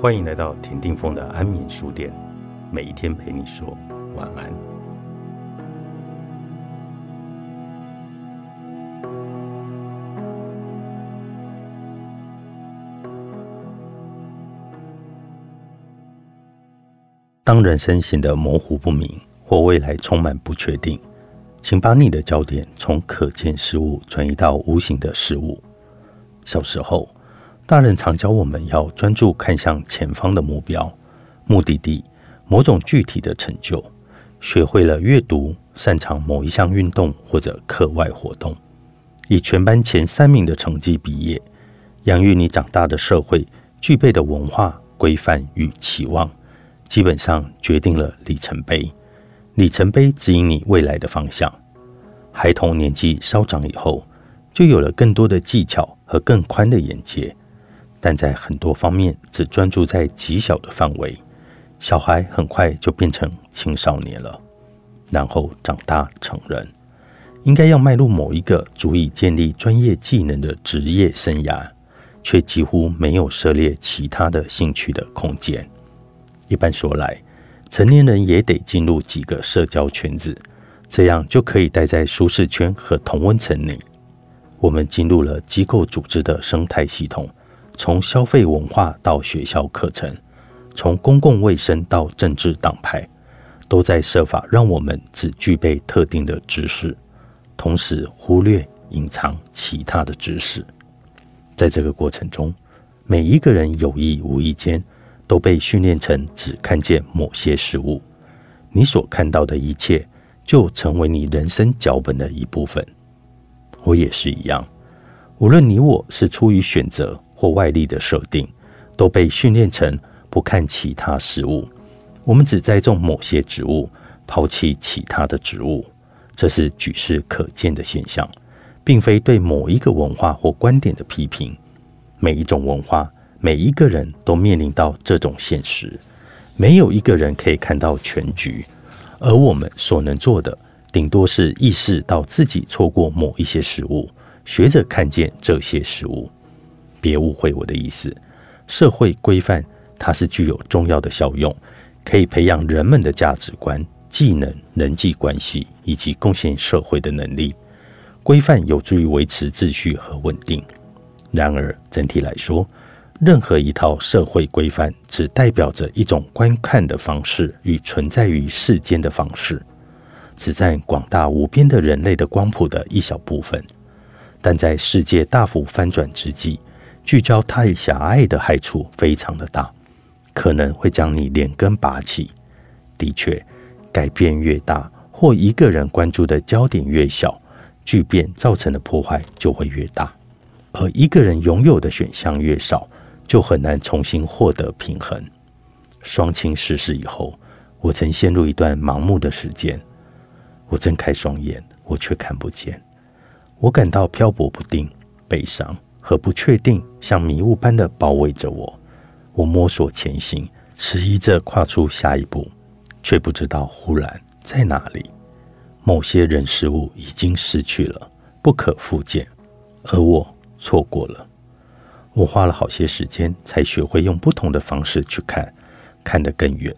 欢迎来到田定峰的安眠书店，每一天陪你说晚安。当人生显得模糊不明，或未来充满不确定，请把你的焦点从可见事物转移到无形的事物。小时候。大人常教我们要专注看向前方的目标、目的地、某种具体的成就。学会了阅读，擅长某一项运动或者课外活动，以全班前三名的成绩毕业，养育你长大的社会具备的文化规范与期望，基本上决定了里程碑。里程碑指引你未来的方向。孩童年纪稍长以后，就有了更多的技巧和更宽的眼界。但在很多方面只专注在极小的范围，小孩很快就变成青少年了，然后长大成人，应该要迈入某一个足以建立专业技能的职业生涯，却几乎没有涉猎其他的兴趣的空间。一般说来，成年人也得进入几个社交圈子，这样就可以待在舒适圈和同温层内。我们进入了机构组织的生态系统。从消费文化到学校课程，从公共卫生到政治党派，都在设法让我们只具备特定的知识，同时忽略隐藏其他的知识。在这个过程中，每一个人有意无意间都被训练成只看见某些事物。你所看到的一切，就成为你人生脚本的一部分。我也是一样，无论你我是出于选择。或外力的设定，都被训练成不看其他事物。我们只栽种某些植物，抛弃其他的植物。这是举世可见的现象，并非对某一个文化或观点的批评。每一种文化，每一个人都面临到这种现实。没有一个人可以看到全局，而我们所能做的，顶多是意识到自己错过某一些事物，学着看见这些事物。别误会我的意思，社会规范它是具有重要的效用，可以培养人们的价值观、技能、人际关系以及贡献社会的能力。规范有助于维持秩序和稳定。然而，整体来说，任何一套社会规范只代表着一种观看的方式与存在于世间的方式，只占广大无边的人类的光谱的一小部分。但在世界大幅翻转之际，聚焦太狭隘的害处非常的大，可能会将你连根拔起。的确，改变越大，或一个人关注的焦点越小，巨变造成的破坏就会越大。而一个人拥有的选项越少，就很难重新获得平衡。双亲逝世以后，我曾陷入一段盲目的时间。我睁开双眼，我却看不见。我感到漂泊不定，悲伤。和不确定像迷雾般的包围着我，我摸索前行，迟疑着跨出下一步，却不知道忽然在哪里，某些人事物已经失去了，不可复见，而我错过了。我花了好些时间才学会用不同的方式去看，看得更远，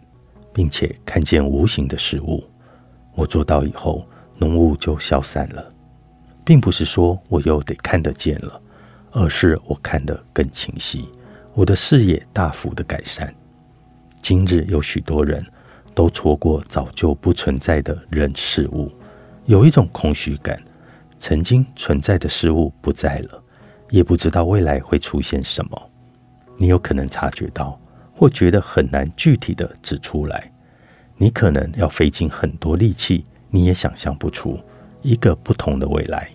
并且看见无形的事物。我做到以后，浓雾就消散了，并不是说我又得看得见了。而是我看得更清晰，我的视野大幅的改善。今日有许多人都错过早就不存在的人事物，有一种空虚感，曾经存在的事物不在了，也不知道未来会出现什么。你有可能察觉到，或觉得很难具体的指出来。你可能要费尽很多力气，你也想象不出一个不同的未来。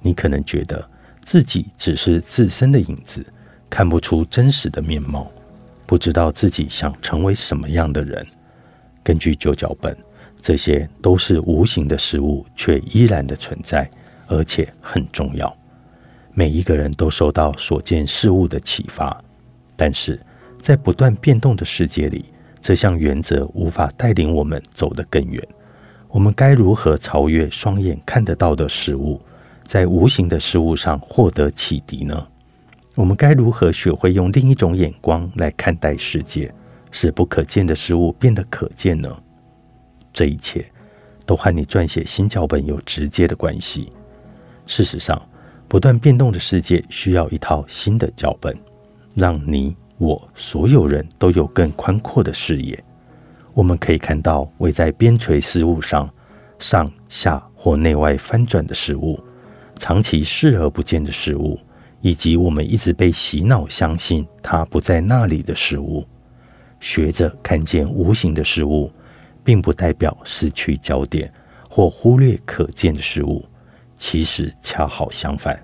你可能觉得。自己只是自身的影子，看不出真实的面貌，不知道自己想成为什么样的人。根据旧脚本，这些都是无形的事物，却依然的存在，而且很重要。每一个人都受到所见事物的启发，但是在不断变动的世界里，这项原则无法带领我们走得更远。我们该如何超越双眼看得到的事物？在无形的事物上获得启迪呢？我们该如何学会用另一种眼光来看待世界，使不可见的事物变得可见呢？这一切都和你撰写新脚本有直接的关系。事实上，不断变动的世界需要一套新的脚本，让你我所有人都有更宽阔的视野。我们可以看到围在边陲事物上上下或内外翻转的事物，长期视而不见的事物。以及我们一直被洗脑相信它不在那里的事物，学着看见无形的事物，并不代表失去焦点或忽略可见的事物。其实恰好相反，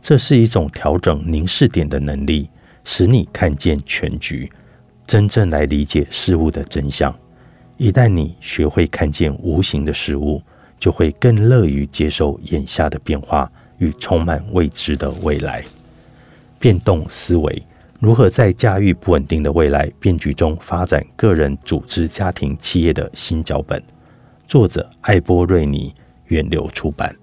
这是一种调整凝视点的能力，使你看见全局，真正来理解事物的真相。一旦你学会看见无形的事物，就会更乐于接受眼下的变化。与充满未知的未来，变动思维如何在驾驭不稳定的未来变局中发展个人、组织、家庭、企业的新脚本？作者：艾波瑞尼，远流出版。